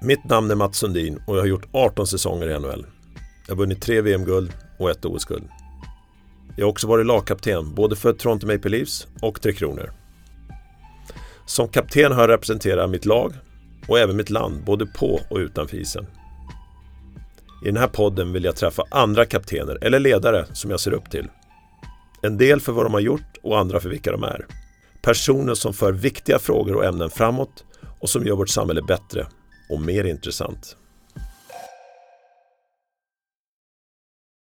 Mitt namn är Mats Sundin och jag har gjort 18 säsonger i NHL. Jag har vunnit tre VM-guld och ett OS-guld. Jag har också varit lagkapten både för Toronto Maple Leafs och Tre Kronor. Som kapten har jag representerat mitt lag och även mitt land både på och utanför isen. I den här podden vill jag träffa andra kaptener eller ledare som jag ser upp till. En del för vad de har gjort och andra för vilka de är. Personer som för viktiga frågor och ämnen framåt och som gör vårt samhälle bättre och mer intressant.